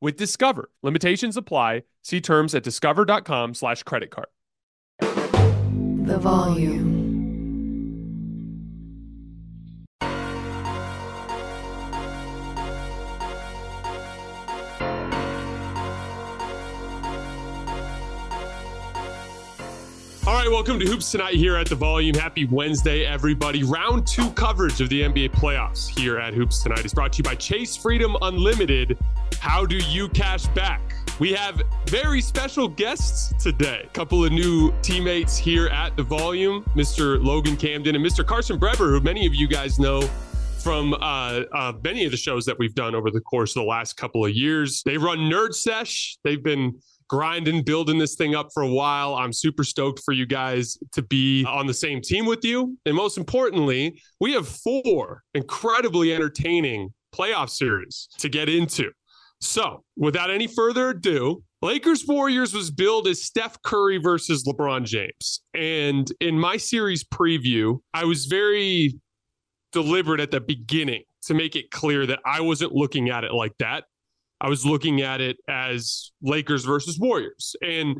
with Discover. Limitations apply. See terms at discover.com slash credit card. The volume. All right, welcome to Hoops Tonight here at the Volume. Happy Wednesday, everybody. Round two coverage of the NBA playoffs here at Hoops Tonight is brought to you by Chase Freedom Unlimited. How do you cash back? We have very special guests today. A couple of new teammates here at the Volume, Mr. Logan Camden and Mr. Carson Breber, who many of you guys know from uh, uh, many of the shows that we've done over the course of the last couple of years. They run Nerd Sesh. They've been grinding, building this thing up for a while. I'm super stoked for you guys to be on the same team with you. And most importantly, we have four incredibly entertaining playoff series to get into. So, without any further ado, Lakers Warriors was billed as Steph Curry versus LeBron James. And in my series preview, I was very deliberate at the beginning to make it clear that I wasn't looking at it like that. I was looking at it as Lakers versus Warriors. And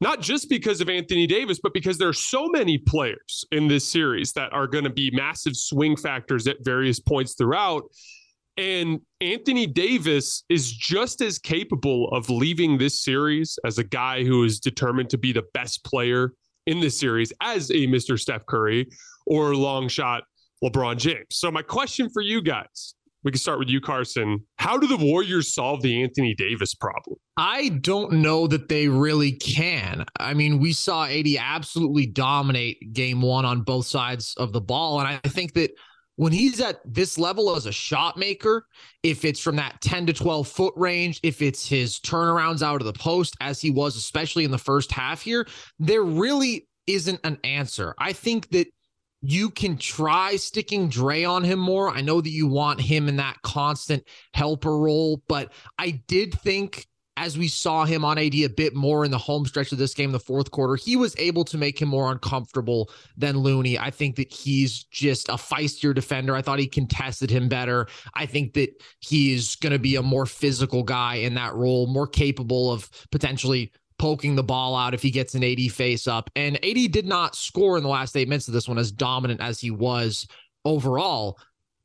not just because of Anthony Davis, but because there are so many players in this series that are going to be massive swing factors at various points throughout. And Anthony Davis is just as capable of leaving this series as a guy who is determined to be the best player in this series as a Mr. Steph Curry or long shot LeBron James. So, my question for you guys we can start with you, Carson. How do the Warriors solve the Anthony Davis problem? I don't know that they really can. I mean, we saw AD absolutely dominate game one on both sides of the ball. And I think that when he's at this level as a shot maker, if it's from that 10 to 12 foot range, if it's his turnarounds out of the post, as he was, especially in the first half here, there really isn't an answer. I think that you can try sticking Dre on him more. I know that you want him in that constant helper role, but I did think as we saw him on AD a bit more in the home stretch of this game, the fourth quarter, he was able to make him more uncomfortable than Looney. I think that he's just a feistier defender. I thought he contested him better. I think that he's going to be a more physical guy in that role, more capable of potentially poking the ball out if he gets an AD face up. And AD did not score in the last eight minutes of this one as dominant as he was overall.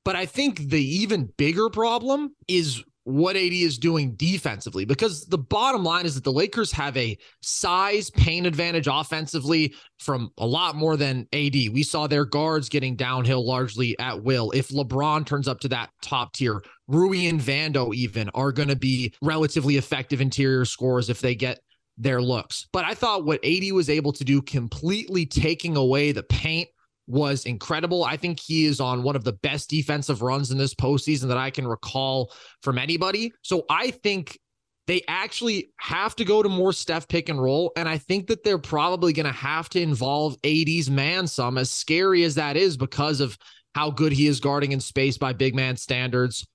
But I think the even bigger problem is what AD is doing defensively because the bottom line is that the Lakers have a size pain advantage offensively from a lot more than AD. We saw their guards getting downhill largely at will. If LeBron turns up to that top tier, Rui and Vando even are going to be relatively effective interior scorers if they get their looks. But I thought what AD was able to do, completely taking away the paint, was incredible. I think he is on one of the best defensive runs in this postseason that I can recall from anybody. So I think they actually have to go to more Steph pick and roll. And I think that they're probably going to have to involve AD's man some, as scary as that is, because of how good he is guarding in space by big man standards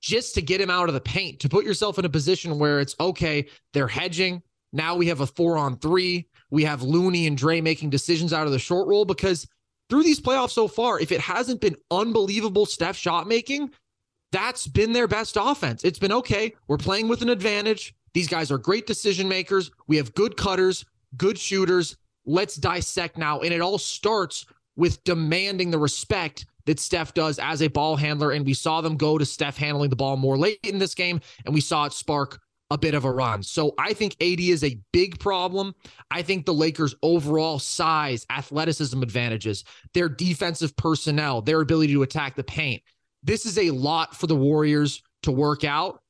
just to get him out of the paint, to put yourself in a position where it's okay, they're hedging, now we have a four on three. We have Looney and Dre making decisions out of the short roll because through these playoffs so far, if it hasn't been unbelievable Steph shot making, that's been their best offense. It's been okay. We're playing with an advantage. These guys are great decision makers. We have good cutters, good shooters. Let's dissect now. And it all starts with demanding the respect that Steph does as a ball handler. And we saw them go to Steph handling the ball more late in this game, and we saw it spark a bit of a run. So I think AD is a big problem. I think the Lakers' overall size, athleticism advantages, their defensive personnel, their ability to attack the paint. This is a lot for the Warriors to work out.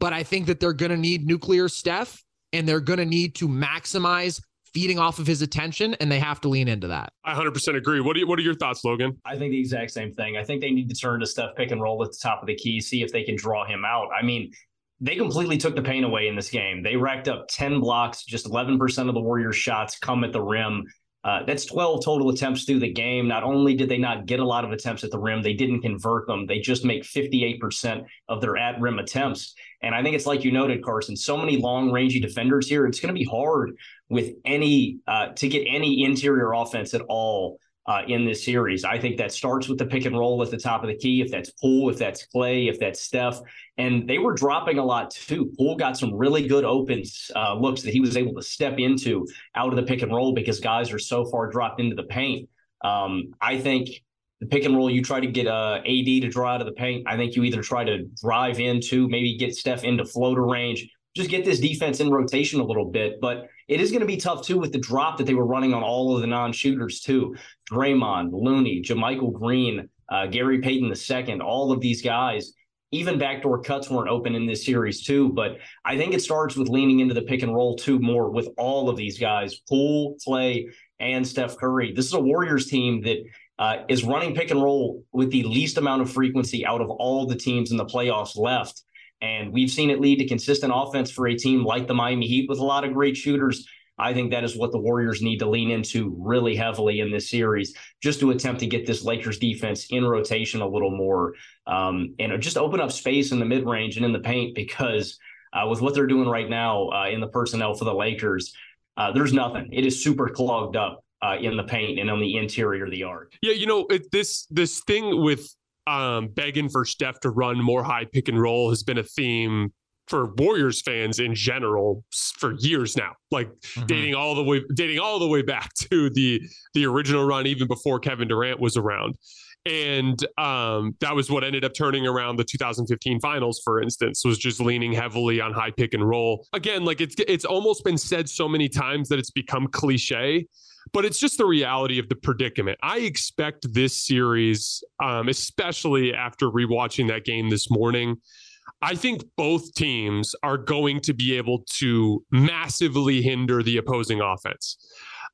But I think that they're going to need nuclear Steph and they're going to need to maximize feeding off of his attention, and they have to lean into that. I 100% agree. What are, you, what are your thoughts, Logan? I think the exact same thing. I think they need to turn to Steph pick and roll at the top of the key, see if they can draw him out. I mean, they completely took the pain away in this game. They racked up 10 blocks, just 11% of the Warriors' shots come at the rim. Uh, that's 12 total attempts through the game. Not only did they not get a lot of attempts at the rim, they didn't convert them. They just make 58% of their at rim attempts. And I think it's like you noted, Carson, so many long rangey defenders here. It's going to be hard with any uh, to get any interior offense at all uh, in this series. I think that starts with the pick and roll at the top of the key. If that's Poole, if that's Clay, if that's Steph, and they were dropping a lot too. Poole got some really good opens uh, looks that he was able to step into out of the pick and roll because guys are so far dropped into the paint. Um, I think the pick and roll, you try to get uh, AD to draw out of the paint. I think you either try to drive into, maybe get Steph into floater range, just get this defense in rotation a little bit. But it is going to be tough too with the drop that they were running on all of the non-shooters too. Draymond, Looney, JaMychal Green, uh, Gary Payton II, all of these guys. Even backdoor cuts weren't open in this series too, but I think it starts with leaning into the pick and roll too more with all of these guys, Poole, Clay, and Steph Curry. This is a Warriors team that uh, is running pick and roll with the least amount of frequency out of all the teams in the playoffs left. And we've seen it lead to consistent offense for a team like the Miami Heat with a lot of great shooters. I think that is what the Warriors need to lean into really heavily in this series, just to attempt to get this Lakers defense in rotation a little more um, and just open up space in the mid range and in the paint because uh, with what they're doing right now uh, in the personnel for the Lakers, uh, there's nothing. It is super clogged up. Uh, in the paint and on the interior of the arc. Yeah, you know it, this this thing with um, begging for Steph to run more high pick and roll has been a theme for Warriors fans in general for years now, like mm-hmm. dating all the way dating all the way back to the the original run, even before Kevin Durant was around. And um, that was what ended up turning around the 2015 finals, for instance, was just leaning heavily on high pick and roll. Again, like it's it's almost been said so many times that it's become cliche but it's just the reality of the predicament. I expect this series, um, especially after rewatching that game this morning. I think both teams are going to be able to massively hinder the opposing offense.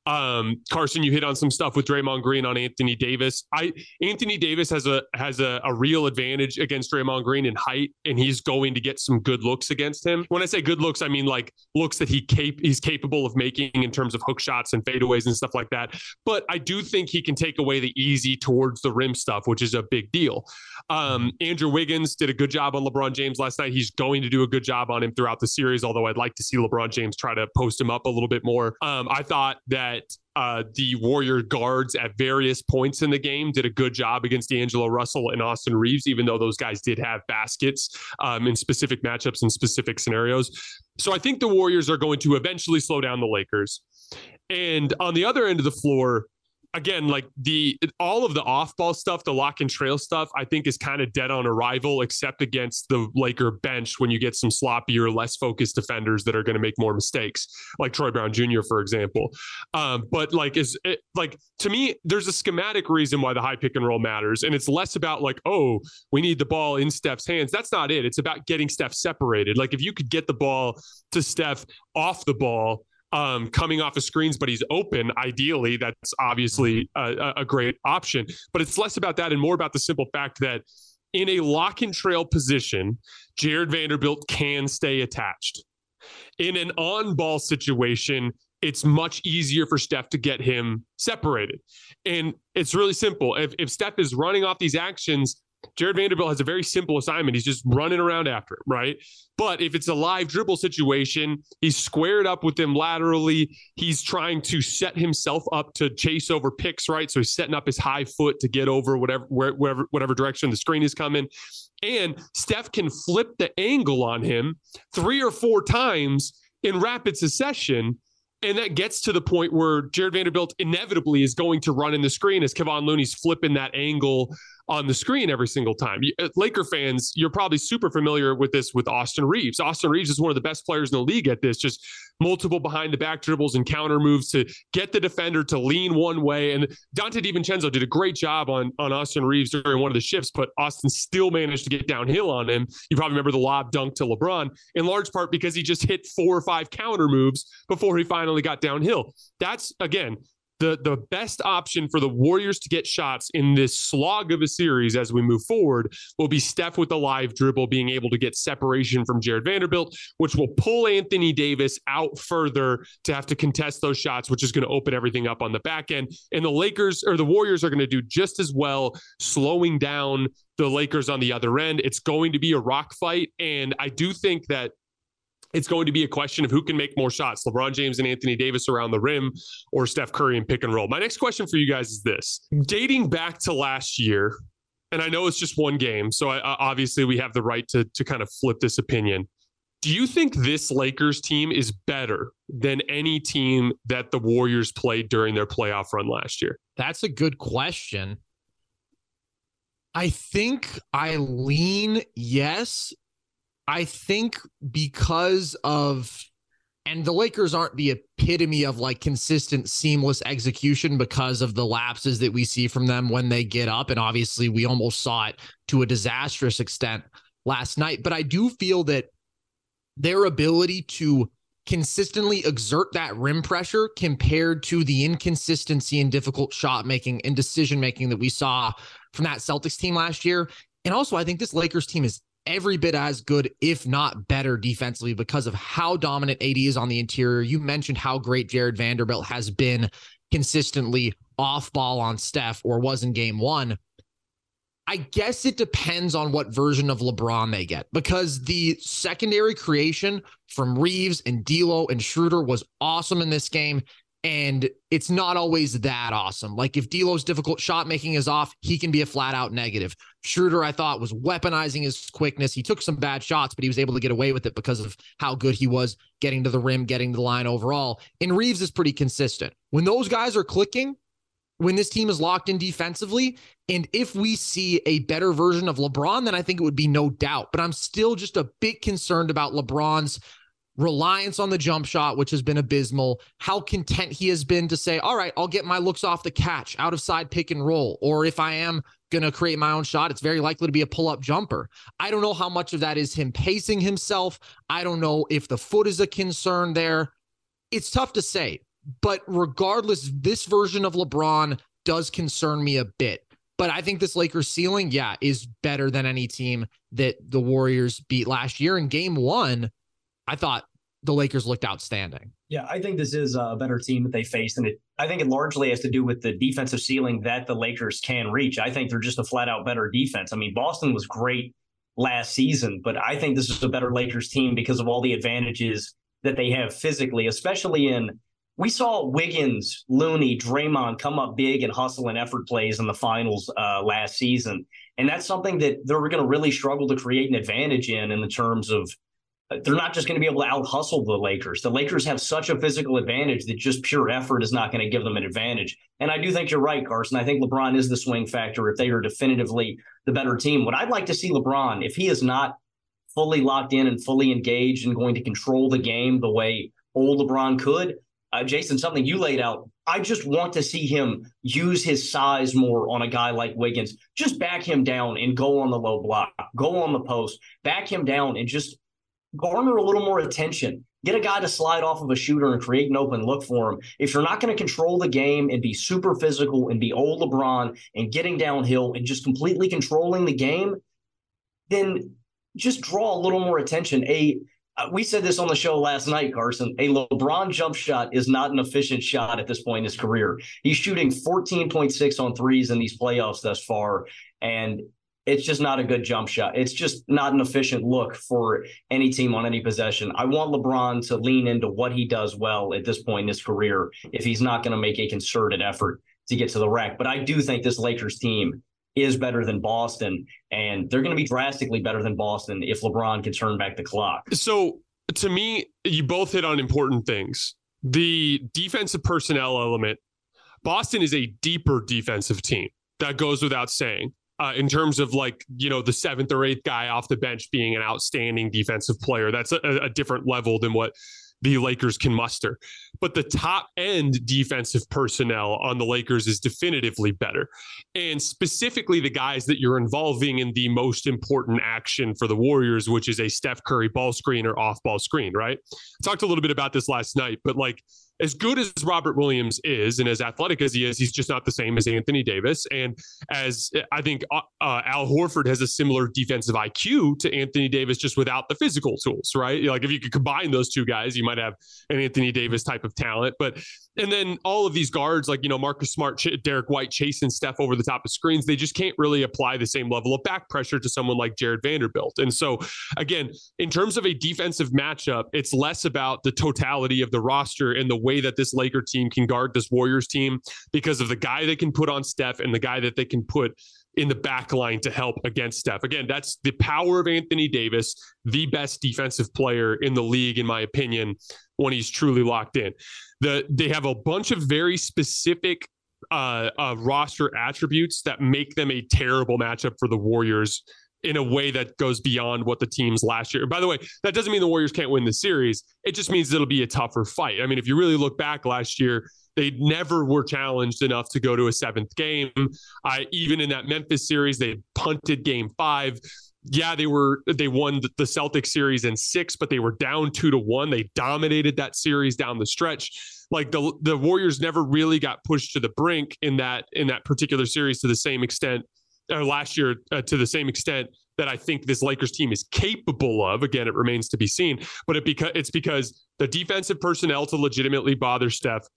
Um, Carson, you hit on some stuff with Draymond Green on Anthony Davis. I Anthony Davis has a has a, a, real advantage against Draymond Green in height, and he's going to get some good looks against him. When I say good looks, I mean like looks that he cap- he's capable of making in terms of hook shots and fadeaways and stuff like that. But I do think he can take away the easy towards the rim stuff, which is a big deal. Um, Andrew Wiggins did a good job on LeBron James last night. He's going to do a good job on him throughout the series, although I'd like to see LeBron James try to post him up a little bit more. Um, I thought that that uh, the Warrior guards at various points in the game did a good job against D'Angelo Russell and Austin Reaves, even though those guys did have baskets um, in specific matchups and specific scenarios. So I think the Warriors are going to eventually slow down the Lakers. And on the other end of the floor, again, like the all of the off-ball stuff, the lock and trail stuff, I think is kind of dead on arrival, except against the Laker bench when you get some sloppier, less focused defenders that are going to make more mistakes, like Troy Brown Jr., for example. Um, but like, is it, like to me, there's a schematic reason why the high pick and roll matters, and it's less about like, oh, we need the ball in Steph's hands. That's not it. It's about getting Steph separated. Like if you could get the ball to Steph off the ball um, coming off of screens, but he's open. Ideally, that's obviously a, a great option. But it's less about that and more about the simple fact that in a lock and trail position, Jarred Vanderbilt can stay attached. In an on ball situation, it's much easier for Steph to get him separated. And it's really simple. If, if Steph is running off these actions, Jarred Vanderbilt has a very simple assignment. He's just running around after him, right? But if it's a live dribble situation, he's squared up with them laterally. He's trying to set himself up to chase over picks, right? So he's setting up his high foot to get over whatever wherever whatever direction the screen is coming. And Steph can flip the angle on him three or four times in rapid succession and that gets to the point where Jarred Vanderbilt inevitably is going to run in the screen as Kevon Looney's flipping that angle on the screen every single time. Uh, Laker fans, you're probably super familiar with this with Austin Reaves. Austin Reaves is one of the best players in the league at this, just multiple behind the back dribbles and counter moves to get the defender to lean one way. And Donte DiVincenzo did a great job on, on Austin Reaves during one of the shifts, but Austin still managed to get downhill on him. You probably remember the lob dunk to LeBron, in large part because he just hit four or five counter moves before he finally got downhill. That's, again, the the best option for the Warriors to get shots in this slog of a series as we move forward will be Steph with the live dribble, being able to get separation from Jarred Vanderbilt, which will pull Anthony Davis out further to have to contest those shots, which is going to open everything up on the back end. And the Lakers or the Warriors are going to do just as well, slowing down the Lakers on the other end. It's going to be a rock fight, and I do think that it's going to be a question of who can make more shots LeBron James and Anthony Davis around the rim or Steph Curry and pick and roll. My next question for you guys is this dating back to last year, and I know it's just one game, so I, obviously we have the right to, to kind of flip this opinion. Do you think this Lakers team is better than any team that the Warriors played during their playoff run last year? That's a good question. I think I lean yes I think because of and the Lakers aren't the epitome of like consistent seamless execution because of the lapses that we see from them when they get up and obviously we almost saw it to a disastrous extent last night but I do feel that their ability to consistently exert that rim pressure compared to the inconsistency and difficult shot making and decision making that we saw from that Celtics team last year. And also I think this Lakers team is every bit as good, if not better, defensively because of how dominant AD is on the interior. You mentioned how great Jarred Vanderbilt has been consistently off ball on Steph or was in game one. I guess it depends on what version of LeBron they get because the secondary creation from Reaves and D'Lo and Schroeder was awesome in this game. And it's not always that awesome. Like if D'Lo's difficult shot making is off, he can be a flat out negative. Schroeder, I thought, was weaponizing his quickness. He took some bad shots, but he was able to get away with it because of how good he was getting to the rim, getting to the line overall. And Reaves is pretty consistent. When those guys are clicking, when this team is locked in defensively, and if we see a better version of LeBron, then I think it would be no doubt. But I'm still just a bit concerned about LeBron's reliance on the jump shot, which has been abysmal, how content he has been to say, all right, I'll get my looks off the catch, out of side pick and roll. Or if I am going to create my own shot, it's very likely to be a pull up jumper. I don't know how much of that is him pacing himself. I don't know if the foot is a concern there. It's tough to say. But regardless, this version of LeBron does concern me a bit. But I think this Lakers ceiling, yeah, is better than any team that the Warriors beat last year. In game one, I thought the Lakers looked outstanding. Yeah, I think this is a better team that they faced, and it, I think it largely has to do with the defensive ceiling that the Lakers can reach. I think they're just a flat out better defense. I mean, Boston was great last season, but I think this is a better Lakers team because of all the advantages that they have physically, especially in. We saw Wiggins, Looney, Draymond come up big and hustle and effort plays in the finals uh, last season, and that's something that they're going to really struggle to create an advantage in in the terms of they're not just going to be able to out hustle the Lakers. The Lakers have such a physical advantage that just pure effort is not going to give them an advantage. And I do think you're right, Carson. I think LeBron is the swing factor if they are definitively the better team. What I'd like to see LeBron, if he is not fully locked in and fully engaged and going to control the game the way old LeBron could, uh, Jason, something you laid out. I just want to see him use his size more on a guy like Wiggins. Just back him down and go on the low block, go on the post, back him down and just garner a little more attention. Get a guy to slide off of a shooter and create an open look for him. If you're not going to control the game and be super physical and be old LeBron and getting downhill and just completely controlling the game, then just draw a little more attention. A uh, we said this on the show last night, Carson. A LeBron jump shot is not an efficient shot at this point in his career. He's shooting 14.6 on threes in these playoffs thus far. And it's just not a good jump shot. It's just not an efficient look for any team on any possession. I want LeBron to lean into what he does well at this point in his career if he's not going to make a concerted effort to get to the rack. But I do think this Lakers team is better than Boston, and they're going to be drastically better than Boston if LeBron can turn back the clock. So to me, you both hit on important things. The defensive personnel element, Boston is a deeper defensive team. That goes without saying uh, in terms of like you know the seventh or eighth guy off the bench being an outstanding defensive player. That's a, a different level than what the Lakers can muster. But the top end defensive personnel on the Lakers is definitively better. And specifically the guys that you're involving in the most important action for the Warriors, which is a Steph Curry ball screen or off ball screen, right? I talked a little bit about this last night, but like as good as Robert Williams is and as athletic as he is, he's just not the same as Anthony Davis. And as I think uh, uh, Al Horford has a similar defensive IQ to Anthony Davis, just without the physical tools, right? Like if you could combine those two guys, you might have an Anthony Davis type of talent. But and then all of these guards, like you know Marcus Smart, Ch- Derrick White, chasing Steph over the top of screens, they just can't really apply the same level of back pressure to someone like Jarred Vanderbilt. And so again, in terms of a defensive matchup, it's less about the totality of the roster and the way that this Laker team can guard this Warriors team because of the guy they can put on Steph and the guy that they can put in the back line to help against Steph. Again, that's the power of Anthony Davis, the best defensive player in the league, in my opinion, when he's truly locked in. The they have a bunch of very specific uh, uh, roster attributes that make them a terrible matchup for the Warriors in a way that goes beyond what the teams last year. By the way, that doesn't mean the Warriors can't win the series. It just means it'll be a tougher fight. I mean, if you really look back last year, they never were challenged enough to go to a seventh game. I even in that Memphis series, they punted game five. Yeah, they were they won the Celtics series in six, but they were down two to one. They dominated that series down the stretch. Like the the Warriors never really got pushed to the brink in that in that particular series to the same extent or last year uh, to the same extent that I think this Lakers team is capable of. Again, it remains to be seen, but it because it's because the defensive personnel to legitimately bother Steph.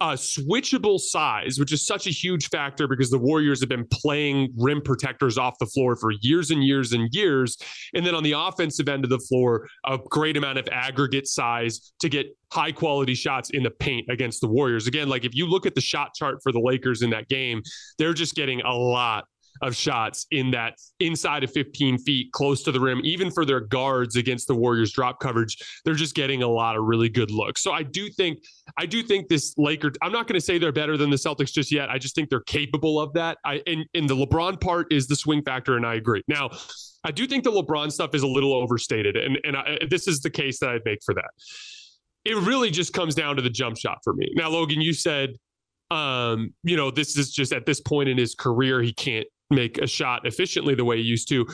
Uh, switchable size, which is such a huge factor because the Warriors have been playing rim protectors off the floor for years and years and years. And then on the offensive end of the floor, a great amount of aggregate size to get high quality shots in the paint against the Warriors. Again, like if you look at the shot chart for the Lakers in that game, they're just getting a lot of shots in that inside of 15 feet, close to the rim, even for their guards against the Warriors drop coverage. They're just getting a lot of really good looks. So I do think, I do think this Laker, I'm not going to say they're better than the Celtics just yet. I just think they're capable of that. I, and, and the LeBron part is the swing factor, and I agree. Now, I do think the LeBron stuff is a little overstated, and and I, this is the case that I'd make for that. It really just comes down to the jump shot for me. Now, Logan, you said, um, you know, this is just at this point in his career, he can't make a shot efficiently the way he used to.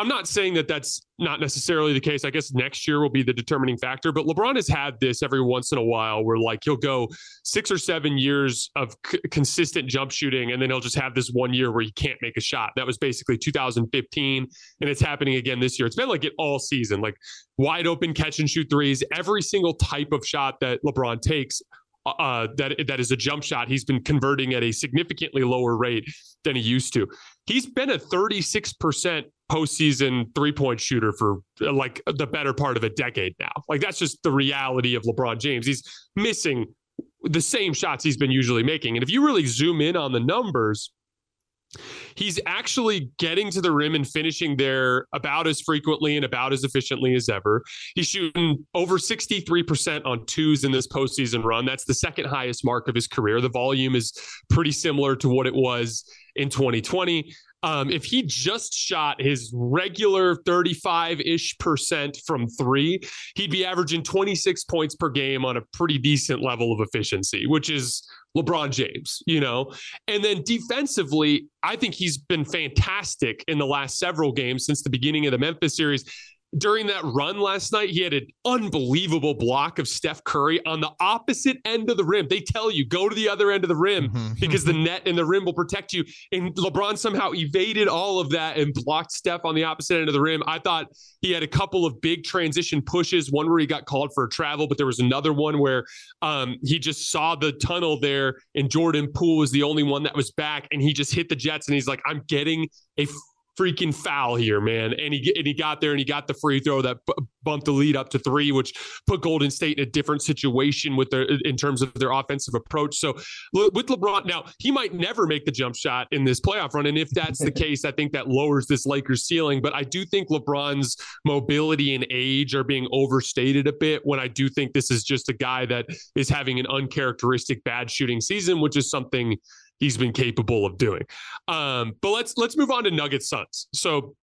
I'm not saying that that's not necessarily the case. I guess next year will be the determining factor, but LeBron has had this every once in a while where like he'll go six or seven years of c- consistent jump shooting and then he'll just have this one year where he can't make a shot. That was basically 2015 and it's happening again this year. It's been like it all season, like wide open catch and shoot threes, every single type of shot that LeBron takes uh, that that is a jump shot. He's been converting at a significantly lower rate than he used to. He's been a 36% postseason three point shooter for uh, like the better part of a decade now. Like that's just the reality of LeBron James. He's missing the same shots he's been usually making. And if you really zoom in on the numbers, he's actually getting to the rim and finishing there about as frequently and about as efficiently as ever. He's shooting over 63% on twos in this postseason run. That's the second highest mark of his career. The volume is pretty similar to what it was in 2020. Um, if he just shot his regular 35 ish percent from three, he'd be averaging 26 points per game on a pretty decent level of efficiency, which is LeBron James, you know? And then defensively, I think he's been fantastic in the last several games since the beginning of the Memphis series during that run last night, he had an unbelievable block of Steph Curry on the opposite end of the rim. They tell you go to the other end of the rim mm-hmm. because the net and the rim will protect you. And LeBron somehow evaded all of that and blocked Steph on the opposite end of the rim. I thought he had a couple of big transition pushes, one where he got called for a travel, but there was another one where um, he just saw the tunnel there and Jordan Poole was the only one that was back and he just hit the Jets and he's like, I'm getting a freaking foul here, man. And he and he got there and he got the free throw that b- bumped the lead up to three, which put Golden State in a different situation with their in terms of their offensive approach. So with LeBron, now he might never make the jump shot in this playoff run, and if that's the case, I think that lowers this Lakers ceiling. But I do think LeBron's mobility and age are being overstated a bit. When I do think this is just a guy that is having an uncharacteristic bad shooting season, which is something he's been capable of doing. Um, but let's let's move on to Nuggets Suns. So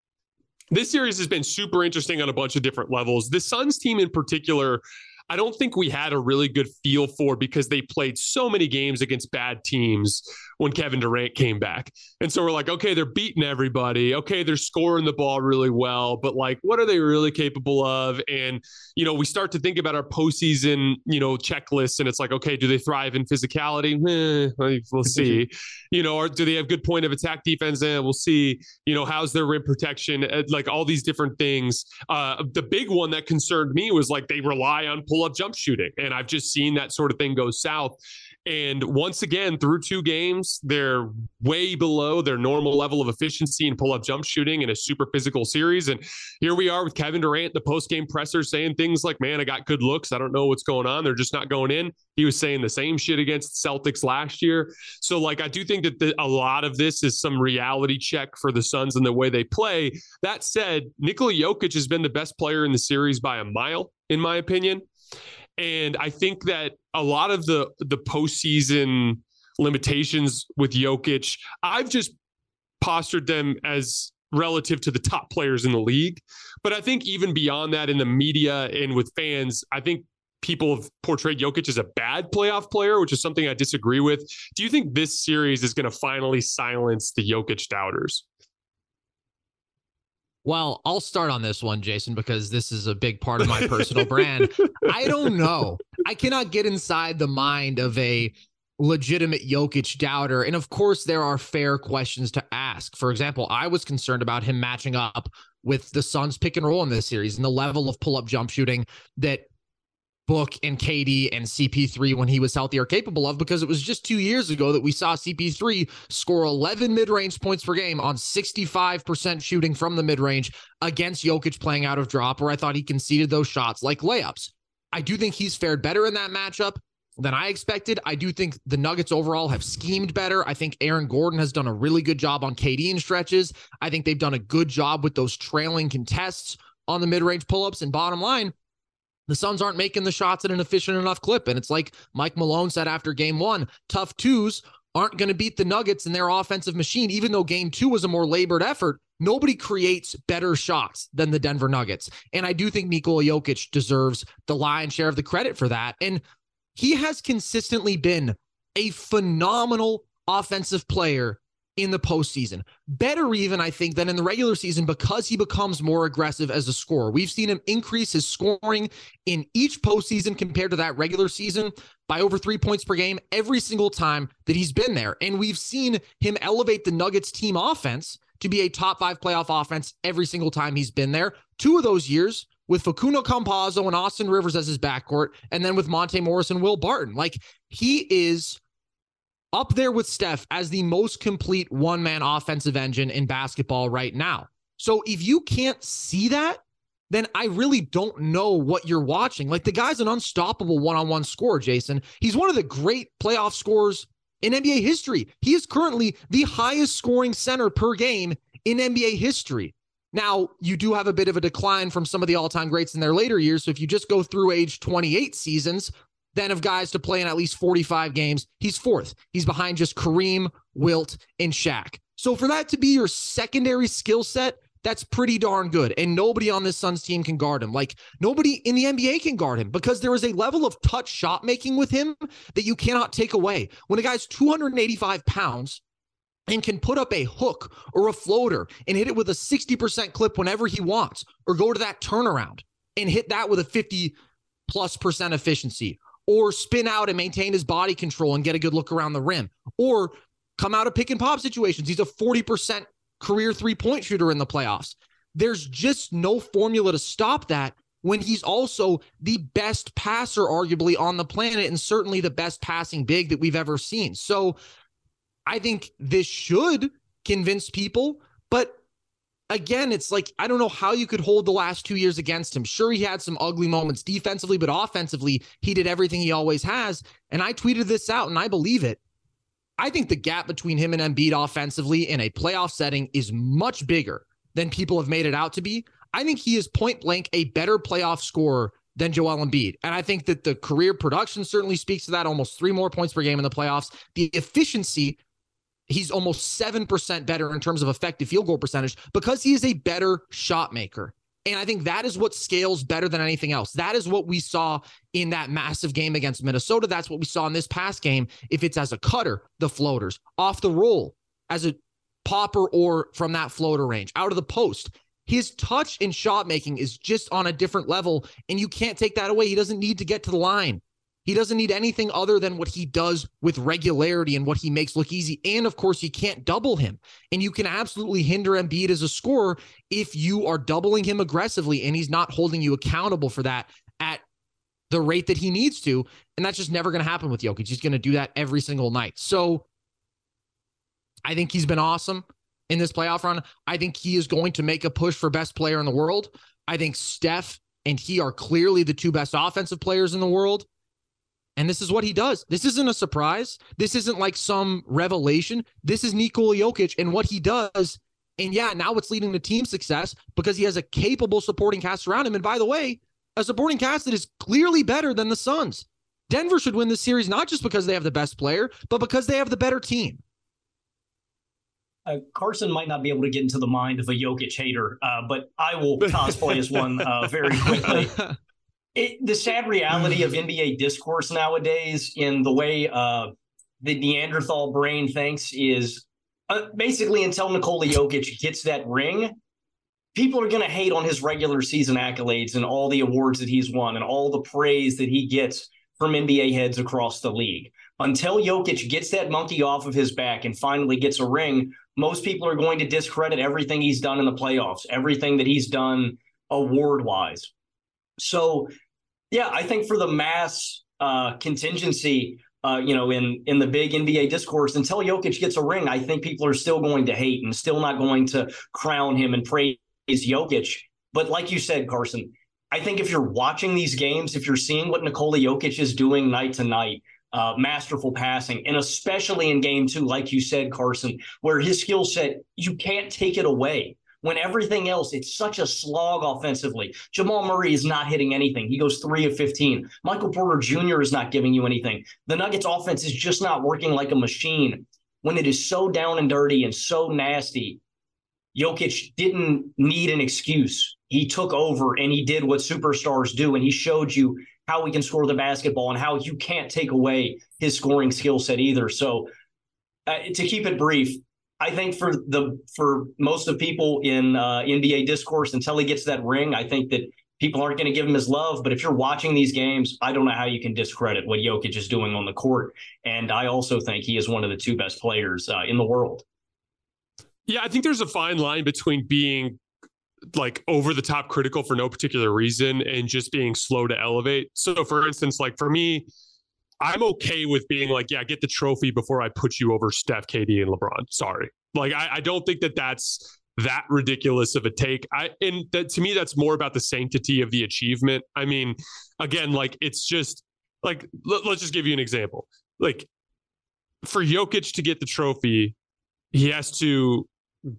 this series has been super interesting on a bunch of different levels. The Suns team in particular I don't think we had a really good feel for because they played so many games against bad teams when Kevin Durant came back. And so we're like, okay, they're beating everybody. Okay, they're scoring the ball really well, but like, what are they really capable of? And, you know, we start to think about our postseason, you know, checklists and it's like, okay, do they thrive in physicality? Eh, we'll see. you know, or do they have good point of attack defense? Eh, we'll see. You know, how's their rim protection? Eh, like all these different things. Uh, the big one that concerned me was like they rely on pull up jump shooting. And I've just seen that sort of thing go south. And once again, through two games, they're way below their normal level of efficiency and pull up jump shooting in a super physical series. And here we are with Kevin Durant, the post game presser, saying things like, Man, I got good looks. I don't know what's going on. They're just not going in. He was saying the same shit against the Celtics last year. So, like, I do think that the, a lot of this is some reality check for the Suns and the way they play. That said, Nikola Jokic has been the best player in the series by a mile, in my opinion. And I think that a lot of the the postseason limitations with Jokic, I've just postured them as relative to the top players in the league. But I think even beyond that, in the media and with fans, I think people have portrayed Jokic as a bad playoff player, which is something I disagree with. Do you think this series is going to finally silence the Jokic doubters? Well, I'll start on this one, Jason, because this is a big part of my personal brand. I don't know. I cannot get inside the mind of a legitimate Jokic doubter. And of course, there are fair questions to ask. For example, I was concerned about him matching up with the Suns pick and roll in this series and the level of pull up jump shooting that Book and KD and CP3 when he was healthy are capable of because it was just two years ago that we saw CP3 score 11 mid range points per game on 65% shooting from the mid range against Jokic playing out of drop, where I thought he conceded those shots like layups. I do think he's fared better in that matchup than I expected. I do think the Nuggets overall have schemed better. I think Aaron Gordon has done a really good job on KD in stretches. I think they've done a good job with those trailing contests on the mid range pull ups. And bottom line, the Suns aren't making the shots at an efficient enough clip. And it's like Mike Malone said after game one tough twos aren't going to beat the Nuggets in their offensive machine, even though game two was a more labored effort. Nobody creates better shots than the Denver Nuggets. And I do think Nikola Jokic deserves the lion's share of the credit for that. And he has consistently been a phenomenal offensive player in the postseason. Better even, I think, than in the regular season because he becomes more aggressive as a scorer. We've seen him increase his scoring in each postseason compared to that regular season by over three points per game every single time that he's been there. And we've seen him elevate the Nuggets team offense to be a top five playoff offense every single time he's been there. Two of those years with Facundo Campazzo and Austin Rivers as his backcourt, and then with Monte Morris and Will Barton. Like he is up there with Steph as the most complete one man offensive engine in basketball right now. So if you can't see that, then I really don't know what you're watching. Like the guy's an unstoppable one on one scorer, Jason. He's one of the great playoff scorers in NBA history. He is currently the highest scoring center per game in NBA history. Now, you do have a bit of a decline from some of the all time greats in their later years. So if you just go through age 28 seasons, then of guys to play in at least 45 games, he's fourth. He's behind just Kareem, Wilt, and Shaq. So for that to be your secondary skill set, that's pretty darn good. And nobody on this Suns team can guard him. Like nobody in the NBA can guard him because there is a level of touch shot making with him that you cannot take away. When a guy's 285 pounds and can put up a hook or a floater and hit it with a 60% clip whenever he wants, or go to that turnaround and hit that with a 50 plus percent efficiency, or spin out and maintain his body control and get a good look around the rim, or come out of pick and pop situations. He's a 40% career three point shooter in the playoffs. There's just no formula to stop that when he's also the best passer, arguably, on the planet, and certainly the best passing big that we've ever seen. So I think this should convince people, but again, it's like I don't know how you could hold the last two years against him. Sure, he had some ugly moments defensively, but offensively, he did everything he always has. And I tweeted this out, and I believe it. I think the gap between him and Embiid offensively in a playoff setting is much bigger than people have made it out to be. I think he is point blank a better playoff scorer than Joel Embiid. And I think that the career production certainly speaks to that almost three more points per game in the playoffs. The efficiency he's almost 7% better in terms of effective field goal percentage because he is a better shot maker. And I think that is what scales better than anything else. That is what we saw in that massive game against Minnesota. That's what we saw in this past game. If it's as a cutter, the floaters, off the roll, as a popper or from that floater range, out of the post. His touch and shot making is just on a different level, and you can't take that away. He doesn't need to get to the line. He doesn't need anything other than what he does with regularity and what he makes look easy. And of course, you can't double him. And you can absolutely hinder Embiid as a scorer if you are doubling him aggressively and he's not holding you accountable for that at the rate that he needs to. And that's just never going to happen with Jokic. He's going to do that every single night. So I think he's been awesome in this playoff run. I think he is going to make a push for best player in the world. I think Steph and he are clearly the two best offensive players in the world. And this is what he does. This isn't a surprise. This isn't like some revelation. This is Nikola Jokic and what he does. And yeah, now it's leading to team success because he has a capable supporting cast around him. And by the way, a supporting cast that is clearly better than the Suns. Denver should win this series not just because they have the best player, but because they have the better team. Uh, Carson might not be able to get into the mind of a Jokic hater, uh, but I will cosplay as one uh, very quickly. it, the sad reality of NBA discourse nowadays, in the way uh, the Neanderthal brain thinks, is uh, basically until Nikola Jokic gets that ring, people are going to hate on his regular season accolades and all the awards that he's won and all the praise that he gets from NBA heads across the league. Until Jokic gets that monkey off of his back and finally gets a ring, most people are going to discredit everything he's done in the playoffs, everything that he's done award wise. So yeah, I think for the mass uh, contingency, uh, you know, in in the big NBA discourse, until Jokic gets a ring, I think people are still going to hate and still not going to crown him and praise Jokic. But like you said, Carson, I think if you're watching these games, if you're seeing what Nikola Jokic is doing night to night, uh, masterful passing, and especially in game two, like you said, Carson, where his skill set, you can't take it away when everything else, it's such a slog offensively. Jamal Murray is not hitting anything. He goes three of 15. Michael Porter Jr. is not giving you anything. The Nuggets offense is just not working like a machine. When it is so down and dirty and so nasty, Jokic didn't need an excuse. He took over and he did what superstars do, and he showed you how he can score the basketball and how you can't take away his scoring skill set either. So, uh, to keep it brief, I think for the for most of people in uh, NBA discourse, until he gets that ring, I think that people aren't going to give him his love. But if you're watching these games, I don't know how you can discredit what Jokic is doing on the court. And I also think he is one of the two best players uh, in the world. Yeah, I think there's a fine line between being like over the top critical for no particular reason and just being slow to elevate. So, for instance, like for me, I'm okay with being like, yeah, get the trophy before I put you over Steph, KD, and LeBron. Sorry. Like, I, I don't think that that's that ridiculous of a take. I and that to me, that's more about the sanctity of the achievement. I mean, again, like it's just like let, let's just give you an example. Like for Jokic to get the trophy, he has to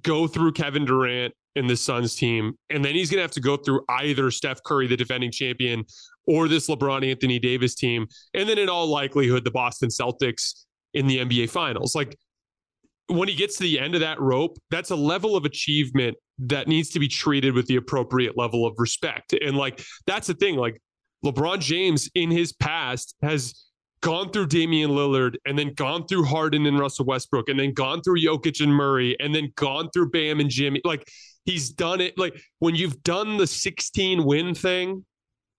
go through Kevin Durant in the Suns team, and then he's going to have to go through either Steph Curry, the defending champion, or this LeBron Anthony Davis team. And then in all likelihood, the Boston Celtics in the NBA finals. Like when he gets to the end of that rope, that's a level of achievement that needs to be treated with the appropriate level of respect. And like that's the thing, like LeBron James in his past has gone through Damian Lillard and then gone through Harden and Russell Westbrook and then gone through Jokic and Murray and then gone through Bam and Jimmy. Like he's done it. Like when you've done the 16 win thing,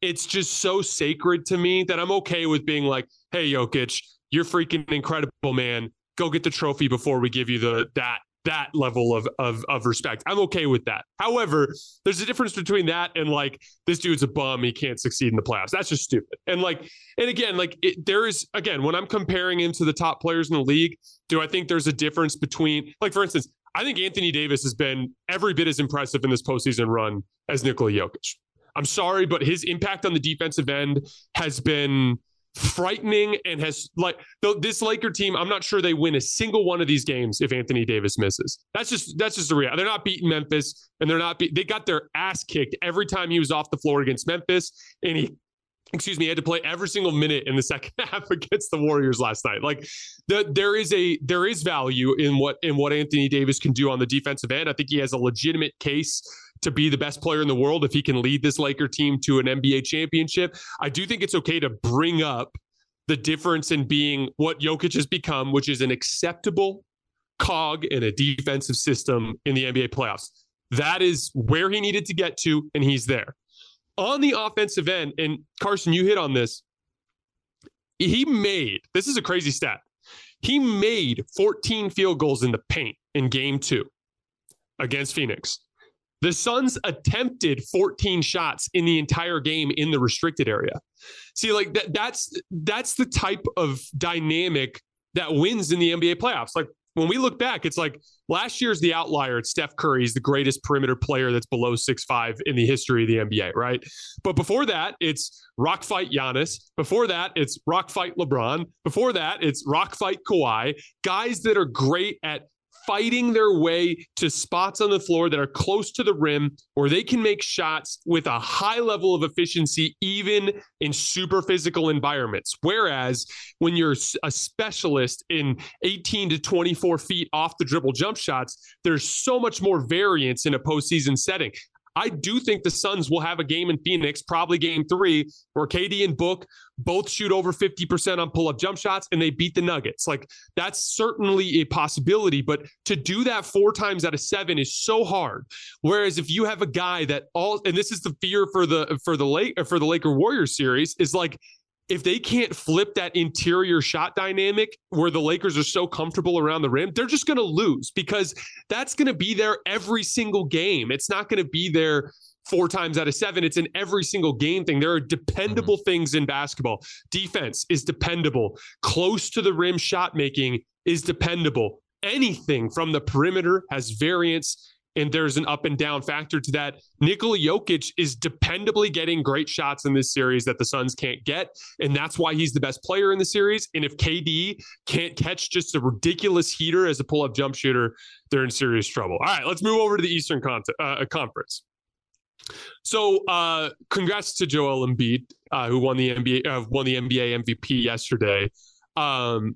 it's just so sacred to me that I'm okay with being like, hey, Jokic, you're freaking incredible, man. Go get the trophy before we give you the that that level of, of of respect. I'm okay with that. However, there's a difference between that and like this dude's a bum, he can't succeed in the playoffs. That's just stupid. And like, and again, like it, there is again when I'm comparing him to the top players in the league, do I think there's a difference between like for instance, I think Anthony Davis has been every bit as impressive in this postseason run as Nikola Jokic. I'm sorry, but his impact on the defensive end has been frightening and has like this Laker team. I'm not sure they win a single one of these games if Anthony Davis misses. That's just that's just the reality. They're not beating Memphis, and they're not. Be- they got their ass kicked every time he was off the floor against Memphis, and he. Excuse me, had to play every single minute in the second half against the Warriors last night. Like, the, there is a there is value in what in what Anthony Davis can do on the defensive end. I think he has a legitimate case to be the best player in the world if he can lead this Laker team to an NBA championship. I do think it's okay to bring up the difference in being what Jokic has become, which is an acceptable cog in a defensive system in the NBA playoffs. That is where he needed to get to, and he's there. On the offensive end, and Carson, you hit on this. He made this is a crazy stat. He made 14 field goals in the paint in game two against Phoenix. The Suns attempted 14 shots in the entire game in the restricted area. See, like that, that's that's the type of dynamic that wins in the NBA playoffs. Like when we look back, it's like last year's the outlier. It's Steph Curry. He's the greatest perimeter player that's below six five in the history of the NBA, right? But before that, it's rock fight Giannis. Before that, it's rock fight LeBron. Before that, it's rock fight Kawhi. Guys that are great at fighting their way to spots on the floor that are close to the rim where they can make shots with a high level of efficiency, even in super physical environments. Whereas when you're a specialist in 18 to 24 feet off the dribble jump shots, there's so much more variance in a postseason setting. I do think the Suns will have a game in Phoenix, probably game three, where KD and Book both shoot over 50% on pull up jump shots and they beat the Nuggets. Like that's certainly a possibility, but to do that four times out of seven is so hard. Whereas if you have a guy that all, and this is the fear for the, for the late, for the Laker Warriors series is like, if they can't flip that interior shot dynamic where the Lakers are so comfortable around the rim, they're just going to lose because that's going to be there every single game. It's not going to be there four times out of seven. It's an every single game thing. There are dependable mm-hmm. things in basketball. Defense is dependable. Close to the rim shot making is dependable. Anything from the perimeter has variance and there's an up and down factor to that. Nikola Jokic is dependably getting great shots in this series that the Suns can't get, and that's why he's the best player in the series. And if KD can't catch just a ridiculous heater as a pull-up jump shooter, they're in serious trouble. All right, let's move over to the Eastern Con- uh, Conference. So, uh, congrats to Joel Embiid, uh, who won the NBA uh, won the NBA MVP yesterday. Um,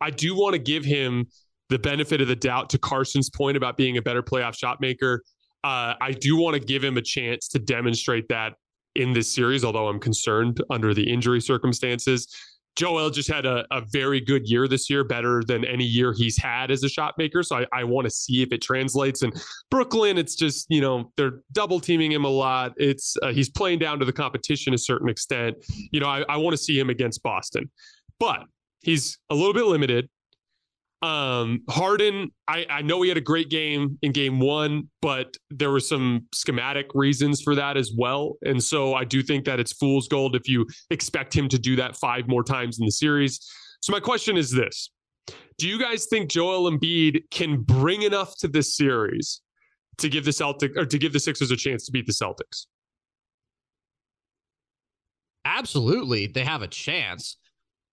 I do want to give him the benefit of the doubt to Carson's point about being a better playoff shot maker. Uh, I do want to give him a chance to demonstrate that in this series, although I'm concerned under the injury circumstances. Joel just had a, a very good year this year, better than any year he's had as a shot maker. So I, I want to see if it translates. And Brooklyn, it's just, you know, they're double teaming him a lot. It's uh, he's playing down to the competition a certain extent. You know, I, I want to see him against Boston, but he's a little bit limited. Um, Harden, I, I know he had a great game in game one, but there were some schematic reasons for that as well. And so I do think that it's fool's gold if you expect him to do that five more times in the series. So my question is this Do you guys think Joel Embiid can bring enough to this series to give the Celtic or to give the Sixers a chance to beat the Celtics? Absolutely. They have a chance.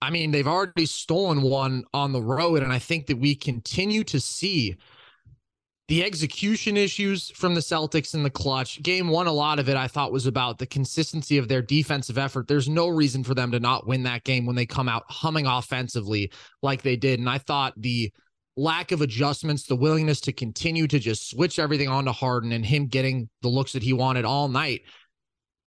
I mean, they've already stolen one on the road, and I think that we continue to see the execution issues from the Celtics in the clutch. Game one, a lot of it I thought was about the consistency of their defensive effort. There's no reason for them to not win that game when they come out humming offensively like they did. And I thought the lack of adjustments, the willingness to continue to just switch everything onto Harden and him getting the looks that he wanted all night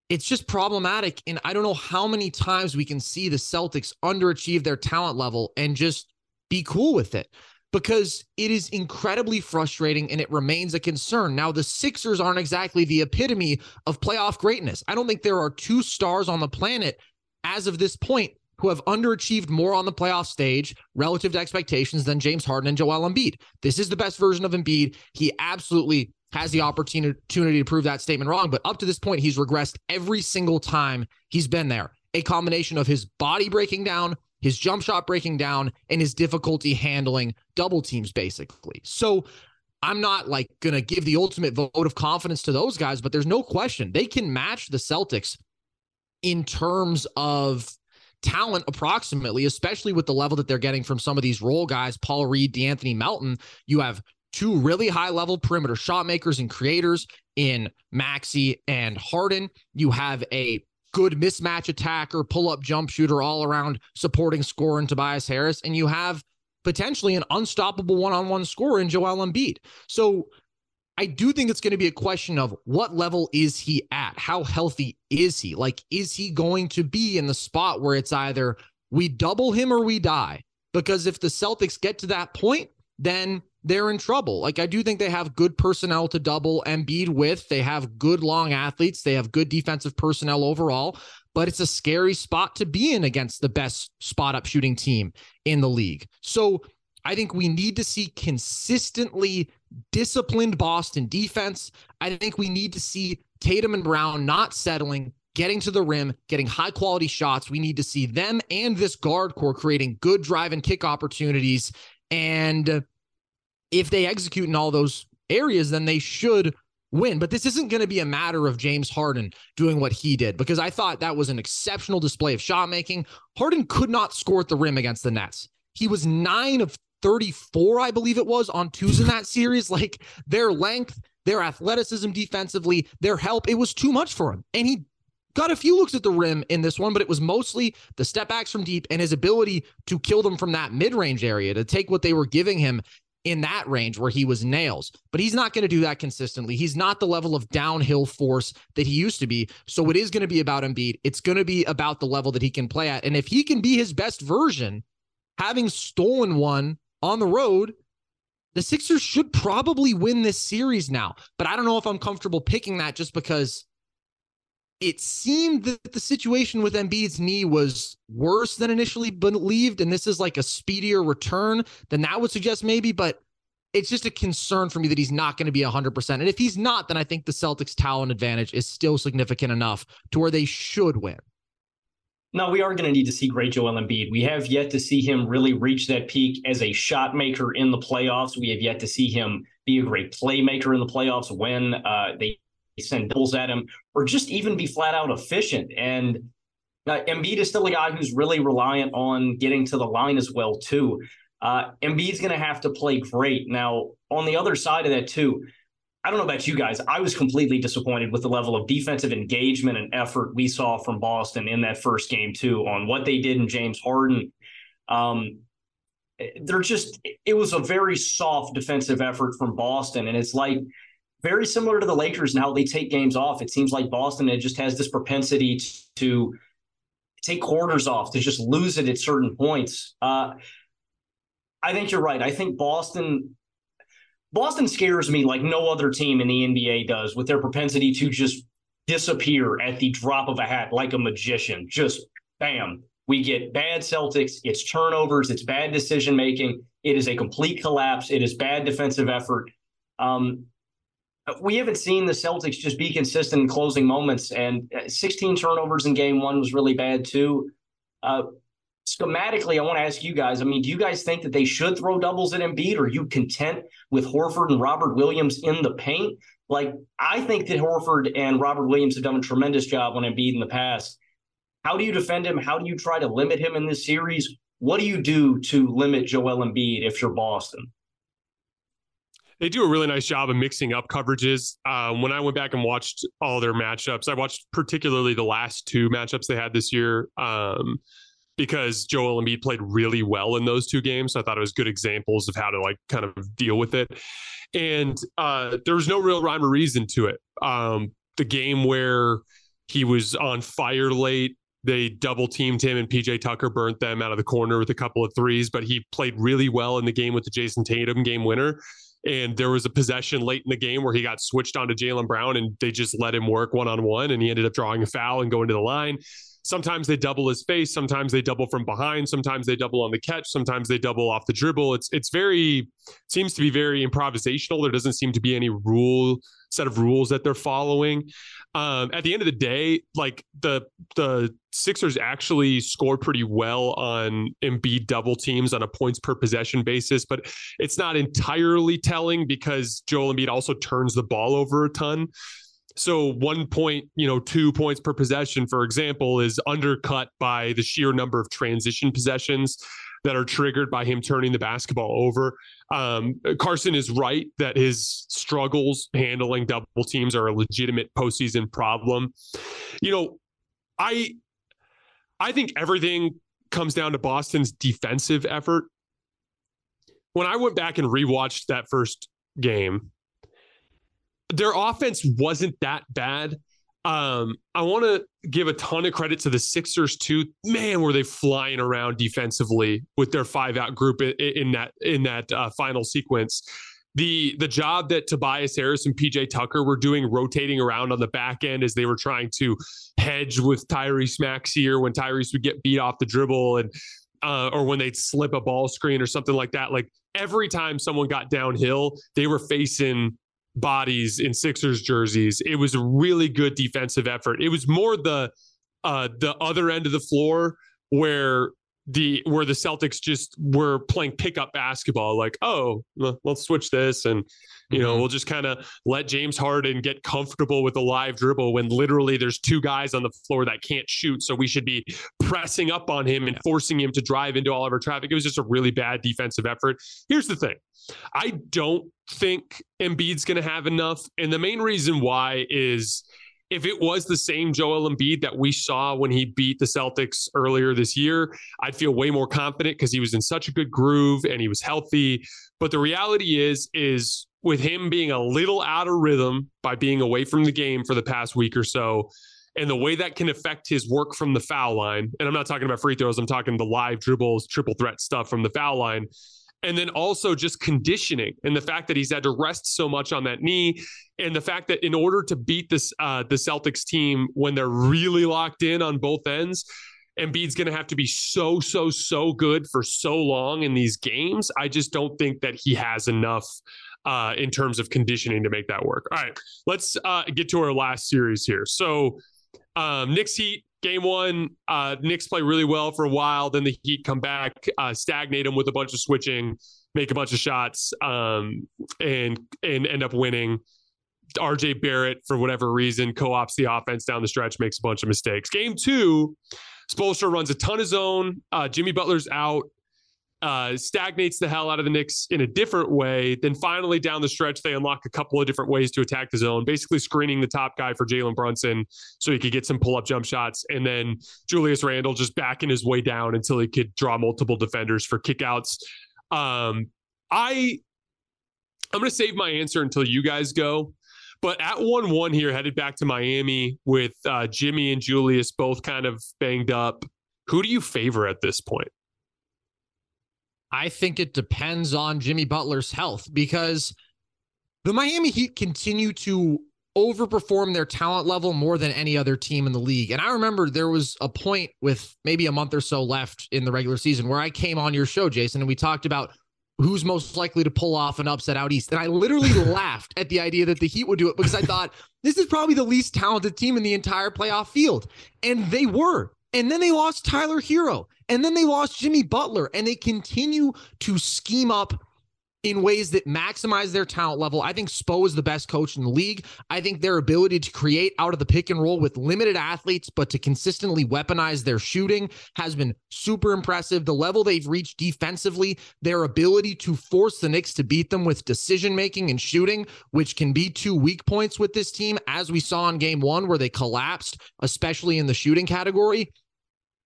it's just problematic. And I don't know how many times we can see the Celtics underachieve their talent level and just be cool with it because it is incredibly frustrating and it remains a concern. Now, the Sixers aren't exactly the epitome of playoff greatness. I don't think there are two stars on the planet as of this point who have underachieved more on the playoff stage relative to expectations than James Harden and Joel Embiid. This is the best version of Embiid. He absolutely has the opportunity to prove that statement wrong, but up to this point, he's regressed every single time he's been there. A combination of his body breaking down, his jump shot breaking down, and his difficulty handling double teams, basically. So I'm not like going to give the ultimate vote of confidence to those guys, but there's no question they can match the Celtics in terms of talent approximately, especially with the level that they're getting from some of these role guys, Paul Reed, De'Anthony Melton. You have two really high level perimeter shot makers and creators in Maxey and Harden. You have a good mismatch attacker, pull up jump shooter, all around supporting scorer in Tobias Harris. And you have potentially an unstoppable one on one scorer in Joel Embiid. So I do think it's going to be a question of what level is he at? How healthy is he? Like, is he going to be in the spot where it's either we double him or we die? Because if the Celtics get to that point, then they're in trouble. Like, I do think they have good personnel to double Embiid with. They have good long athletes. They have good defensive personnel overall, but it's a scary spot to be in against the best spot up shooting team in the league. So I think we need to see consistently disciplined Boston defense. I think we need to see Tatum and Brown not settling, getting to the rim, getting high quality shots. We need to see them and this guard core creating good drive and kick opportunities. And if they execute in all those areas, then they should win. But this isn't going to be a matter of James Harden doing what he did because I thought that was an exceptional display of shot making. Harden could not score at the rim against the Nets. He was nine of 34, I believe it was, on twos in that series. Like their length, their athleticism defensively, their help, it was too much for him. And he got a few looks at the rim in this one, but it was mostly the step backs from deep and his ability to kill them from that mid range area to take what they were giving him in that range where he was nails. But he's not going to do that consistently. He's not the level of downhill force that he used to be. So it is going to be about Embiid. It's going to be about the level that he can play at. And if he can be his best version, having stolen one on the road, the Sixers should probably win this series now. But I don't know if I'm comfortable picking that just because it seemed that the situation with Embiid's knee was worse than initially believed. And this is like a speedier return than that would suggest, maybe. But it's just a concern for me that he's not going to be 100%. And if he's not, then I think the Celtics' talent advantage is still significant enough to where they should win. Now, we are going to need to see great Joel Embiid. We have yet to see him really reach that peak as a shot maker in the playoffs. We have yet to see him be a great playmaker in the playoffs when uh, they send doubles at him, or just even be flat out efficient. And uh, Embiid is still a guy who's really reliant on getting to the line as well too. Uh, Embiid's going to have to play great. Now, on the other side of that too, I don't know about you guys. I was completely disappointed with the level of defensive engagement and effort we saw from Boston in that first game, too, on what they did in James Harden. Um, they're just, it was a very soft defensive effort from Boston. And it's like very similar to the Lakers and how they take games off. It seems like Boston it just has this propensity to take quarters off, to just lose it at certain points. Uh, I think you're right. I think Boston Boston scares me like no other team in the NBA does with their propensity to just disappear at the drop of a hat like a magician. Just bam. We get bad Celtics, it's turnovers, it's bad decision making. It is a complete collapse. It is bad defensive effort. Um, we haven't seen the Celtics just be consistent in closing moments, and uh, 16 turnovers in game one was really bad too. Uh, schematically, I want to ask you guys. I mean, do you guys think that they should throw doubles at Embiid? Or are you content with Horford and Robert Williams in the paint? Like, I think that Horford and Robert Williams have done a tremendous job on Embiid in the past. How do you defend him? How do you try to limit him in this series? What do you do to limit Joel Embiid if you're Boston? They do a really nice job of mixing up coverages. Um, when I went back and watched all their matchups, I watched particularly the last two matchups they had this year. Um, because Joel Embiid played really well in those two games. So I thought it was good examples of how to like kind of deal with it. And uh, there was no real rhyme or reason to it. Um, the game where he was on fire late, they double teamed him and PJ Tucker burnt them out of the corner with a couple of threes, but he played really well in the game with the Jayson Tatum game winner. And there was a possession late in the game where he got switched onto Jaylen Brown and they just let him work one on one and he ended up drawing a foul and going to the line sometimes they double his face, sometimes they double from behind, sometimes they double on the catch, sometimes they double off the dribble. It's it's very seems to be very improvisational. There doesn't seem to be any rule set of rules that they're following. Um, at the end of the day, like the the Sixers actually score pretty well on Embiid double teams on a points per possession basis, but it's not entirely telling because Joel Embiid also turns the ball over a ton. So one point, you know, two points per possession, for example, is undercut by the sheer number of transition possessions that are triggered by him turning the basketball over. Um, Carson is right that his struggles handling double teams are a legitimate postseason problem. You know, I I think everything comes down to Boston's defensive effort. When I went back and rewatched that first game, their offense wasn't that bad. Um, I want to give a ton of credit to the Sixers too. Man, were they flying around defensively with their five out group in, in that in that uh, final sequence. The the job that Tobias Harris and PJ Tucker were doing, rotating around on the back end as they were trying to hedge with Tyrese Maxey when Tyrese would get beat off the dribble and uh, or when they'd slip a ball screen or something like that. Like every time someone got downhill, they were facing bodies in Sixers jerseys. It was a really good defensive effort. It was more the uh, the other end of the floor where the where the Celtics just were playing pickup basketball, like, oh, let's switch this, and you know, mm-hmm. we'll just kind of let James Harden get comfortable with a live dribble when literally there's two guys on the floor that can't shoot, so we should be pressing up on him and forcing him to drive into all of our traffic. It was just a really bad defensive effort. Here's the thing: I don't think Embiid's going to have enough, and the main reason why is if it was the same Joel Embiid that we saw when he beat the Celtics earlier this year, I'd feel way more confident because he was in such a good groove and he was healthy. But the reality is, is with him being a little out of rhythm by being away from the game for the past week or so, and the way that can affect his work from the foul line, and I'm not talking about free throws, I'm talking the live dribbles, triple threat stuff from the foul line and then also just conditioning and the fact that he's had to rest so much on that knee and the fact that in order to beat this uh, the Celtics team when they're really locked in on both ends Embiid's going to have to be so so so good for so long in these games I just don't think that he has enough uh, in terms of conditioning to make that work. All right, let's uh, get to our last series here. So, um, Knicks Heat game one, uh, Knicks play really well for a while. Then the Heat come back, uh, stagnate them with a bunch of switching, make a bunch of shots, um, and and end up winning. RJ Barrett, for whatever reason, co-ops the offense down the stretch, makes a bunch of mistakes. Game two, Spoelstra runs a ton of zone. Uh, Jimmy Butler's out uh, stagnates the hell out of the Knicks in a different way. Then finally down the stretch, they unlock a couple of different ways to attack the zone, basically screening the top guy for Jalen Brunson so he could get some pull up jump shots. And then Julius Randle just backing his way down until he could draw multiple defenders for kickouts. Um, I, I'm going to save my answer until you guys go. But at 1 1 here, headed back to Miami with uh, Jimmy and Julius both kind of banged up. Who do you favor at this point? I think it depends on Jimmy Butler's health because the Miami Heat continue to overperform their talent level more than any other team in the league. And I remember there was a point with maybe a month or so left in the regular season where I came on your show, Jason, and we talked about who's most likely to pull off an upset out east. And I literally laughed at the idea that the Heat would do it because I thought this is probably the least talented team in the entire playoff field. And they were. And then they lost Tyler Herro. And then they lost Jimmy Butler. And they continue to scheme up in ways that maximize their talent level. I think Spo is the best coach in the league. I think their ability to create out of the pick and roll with limited athletes, but to consistently weaponize their shooting has been super impressive. The level they've reached defensively, their ability to force the Knicks to beat them with decision making and shooting, which can be two weak points with this team, as we saw in game one, where they collapsed, especially in the shooting category.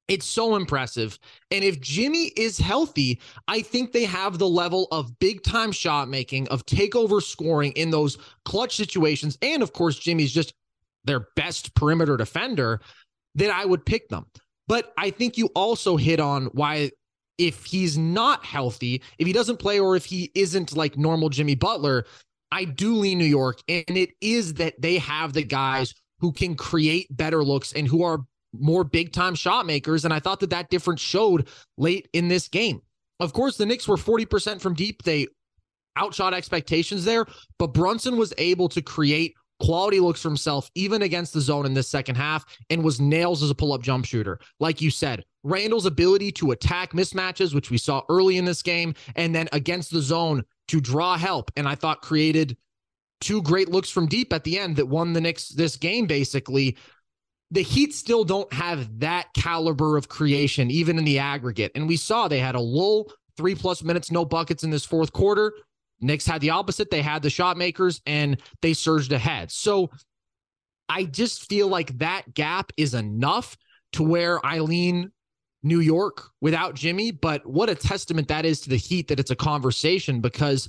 It's so impressive. And if Jimmy is healthy, I think they have the level of big time shot making, of takeover scoring in those clutch situations. And of course, Jimmy's just their best perimeter defender that I would pick them. But I think you also hit on why, if he's not healthy, if he doesn't play, or if he isn't like normal Jimmy Butler, I do lean New York. And it is that they have the guys who can create better looks and who are more big time shot makers. And I thought that that difference showed late in this game. Of course, the Knicks were 40% from deep. They outshot expectations there, but Brunson was able to create quality looks for himself, even against the zone in this second half, and was nails as a pull up jump shooter. Like you said, Randle's ability to attack mismatches, which we saw early in this game, and then against the zone to draw help, and I thought created two great looks from deep at the end that won the Knicks this game, basically. The Heat still don't have that caliber of creation, even in the aggregate. And we saw they had a lull, three plus minutes, no buckets in this fourth quarter. Knicks had the opposite. They had the shot makers and they surged ahead. So I just feel like that gap is enough to where I lean New York without Jimmy. But what a testament that is to the Heat that it's a conversation because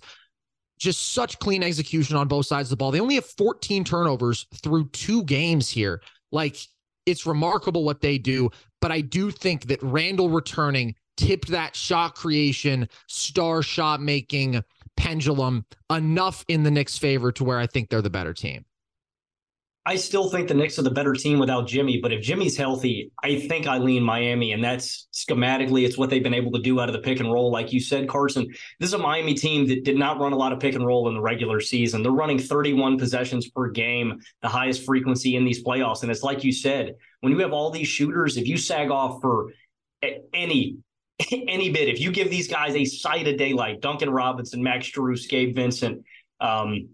just such clean execution on both sides of the ball. They only have 14 turnovers through two games here. Like it's remarkable what they do. But I do think that Randle returning tipped that shot creation, star shot making pendulum enough in the Knicks' favor to where I think they're the better team. I still think the Knicks are the better team without Jimmy, but if Jimmy's healthy, I think I lean Miami, and that's schematically it's what they've been able to do out of the pick and roll. Like you said, Carson, this is a Miami team that did not run a lot of pick and roll in the regular season. They're running 31 possessions per game, the highest frequency in these playoffs. And it's like you said, when you have all these shooters, if you sag off for any any bit. If you give these guys a sight of daylight, Duncan Robinson, Max Strus, Gabe Vincent, um,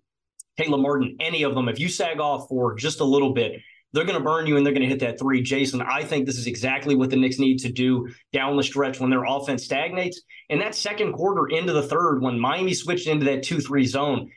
Caleb Martin, any of them, if you sag off for just a little bit, they're going to burn you and they're going to hit that three. Jason, I think this is exactly what the Knicks need to do down the stretch when their offense stagnates. In that second quarter into the third, when Miami switched into that two-three zone,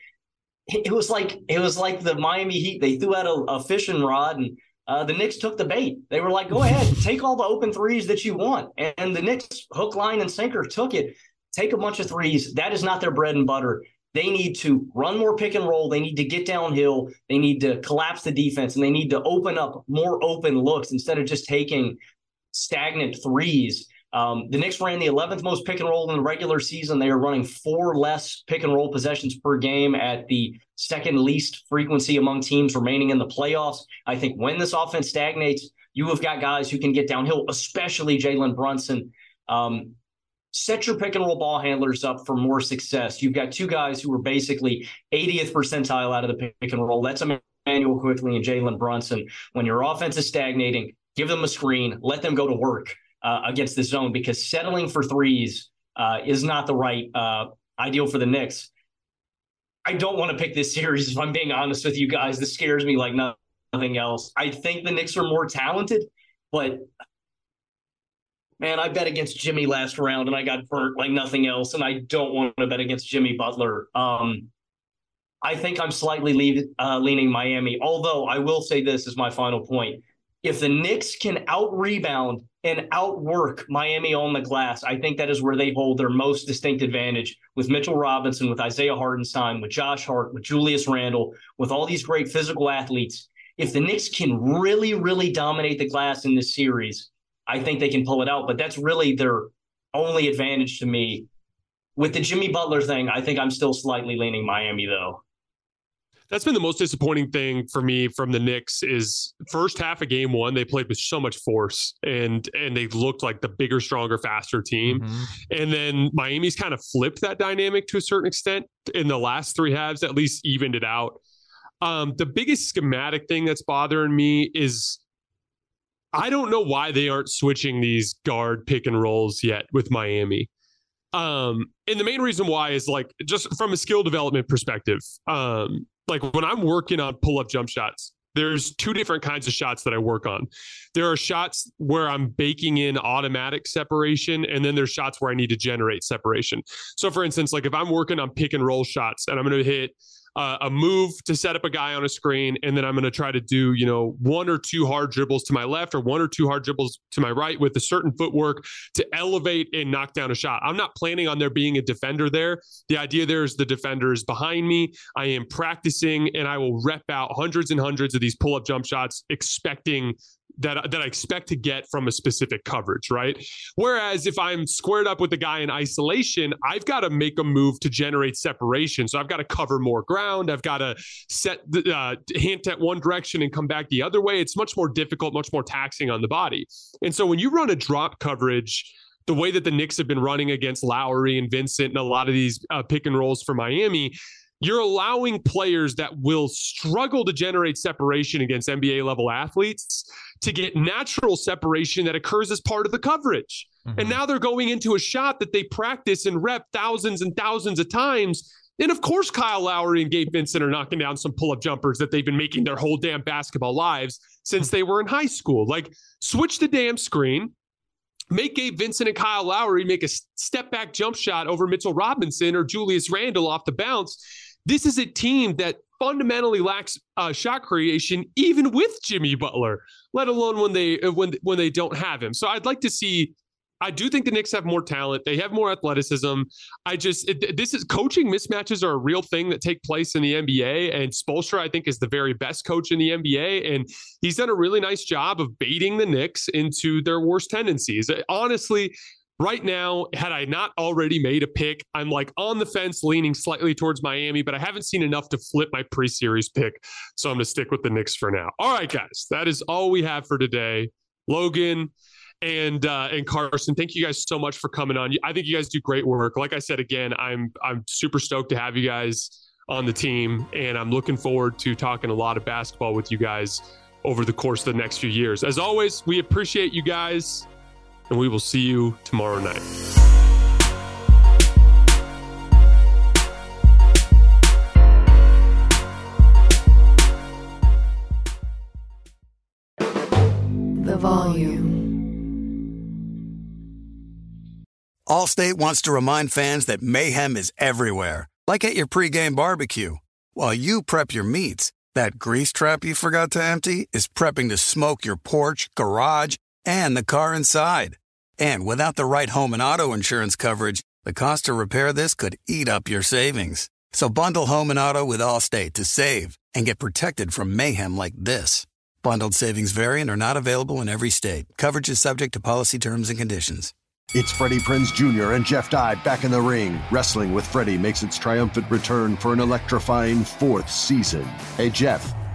it was like it was like the Miami Heat. They threw out a, a fishing rod and uh, the Knicks took the bait. They were like, go ahead, take all the open threes that you want. And the Knicks, hook, line, and sinker, took it. Take a bunch of threes. That is not their bread and butter. They need to run more pick and roll. They need to get downhill. They need to collapse the defense and they need to open up more open looks instead of just taking stagnant threes. Um, the Knicks ran the 11th most pick and roll in the regular season. They are running four less pick and roll possessions per game at the second least frequency among teams remaining in the playoffs. I think when this offense stagnates, you have got guys who can get downhill, especially Jalen Brunson. Um, set your pick and roll ball handlers up for more success. You've got two guys who are basically 80th percentile out of the pick and roll. That's Immanuel Quickley and Jalen Brunson. When your offense is stagnating, give them a screen, let them go to work uh, against the zone because settling for threes uh, is not the right uh, ideal for the Knicks. I don't want to pick this series if I'm being honest with you guys. This scares me like nothing else. I think the Knicks are more talented, but man, I bet against Jimmy last round and I got burnt like nothing else. And I don't want to bet against Jimmy Butler. Um, I think I'm slightly leave, uh, leaning Miami. Although I will say this is my final point: if the Knicks can out rebound and outwork Miami on the glass. I think that is where they hold their most distinct advantage with Mitchell Robinson, with Isaiah Hartenstein, with Josh Hart, with Julius Randle, with all these great physical athletes. If the Knicks can really, really dominate the glass in this series, I think they can pull it out. But that's really their only advantage to me. With the Jimmy Butler thing, I think I'm still slightly leaning Miami, though that's been the most disappointing thing for me from the Knicks is first half of game one they played with so much force and and they looked like the bigger, stronger, faster team. Mm-hmm. And then Miami's kind of flipped that dynamic to a certain extent in the last three halves, at least evened it out. Um, the biggest schematic thing that's bothering me is I don't know why they aren't switching these guard pick and rolls yet with Miami. Um, and the main reason why is like just from a skill development perspective. Um, like when I'm working on pull up jump shots, there's two different kinds of shots that I work on. There are shots where I'm baking in automatic separation, and then there's shots where I need to generate separation. So, for instance, like if I'm working on pick and roll shots and I'm going to hit uh, a move to set up a guy on a screen, and then I'm going to try to do, you know, one or two hard dribbles to my left or one or two hard dribbles to my right with a certain footwork to elevate and knock down a shot. I'm not planning on there being a defender there. The idea there is the defender is behind me. I am practicing and I will rep out hundreds and hundreds of these pull up jump shots, expecting that that I expect to get from a specific coverage, right? Whereas if I'm squared up with the guy in isolation, I've got to make a move to generate separation. So I've got to cover more ground. I've got to set the uh, hint at one direction and come back the other way. It's much more difficult, much more taxing on the body. And so when you run a drop coverage the way that the Knicks have been running against Lowry and Vincent and a lot of these uh, pick and rolls for Miami, you're allowing players that will struggle to generate separation against NBA level athletes to get natural separation that occurs as part of the coverage. Mm-hmm. And now they're going into a shot that they practice and rep thousands and thousands of times. And of course, Kyle Lowry and Gabe Vincent are knocking down some pull up jumpers that they've been making their whole damn basketball lives since they were in high school. Like, switch the damn screen, make Gabe Vincent and Kyle Lowry make a step back jump shot over Mitchell Robinson or Julius Randle off the bounce. This is a team that fundamentally lacks uh, shot creation, even with Jimmy Butler, let alone when they uh, when when they don't have him. So I'd like to see. I do think the Knicks have more talent. They have more athleticism. I just it, this is coaching mismatches are a real thing that take place in the NBA. And Spoelstra, I think, is the very best coach in the NBA, and he's done a really nice job of baiting the Knicks into their worst tendencies. Honestly, right now, had I not already made a pick, I'm like on the fence, leaning slightly towards Miami, but I haven't seen enough to flip my pre series pick. So I'm going to stick with the Knicks for now. All right, guys, that is all we have for today. Logan, and uh, and Carson, thank you guys so much for coming on. I think you guys do great work. Like I said again, I'm I'm super stoked to have you guys on the team, and I'm looking forward to talking a lot of basketball with you guys over the course of the next few years. As always, we appreciate you guys and we will see you tomorrow night. The volume. Allstate wants to remind fans that mayhem is everywhere, like at your pregame barbecue. While you prep your meats, that grease trap you forgot to empty is prepping to smoke your porch, garage, and the car inside. And without the right home and auto insurance coverage, the cost to repair this could eat up your savings. So bundle home and auto with Allstate to save and get protected from mayhem like this. Bundled savings variant are not available in every state. Coverage is subject to policy terms and conditions. It's Freddie Prinze Jr. and Jeff Dye back in the ring. Wrestling with Freddie makes its triumphant return for an electrifying fourth season. Hey, Jeff.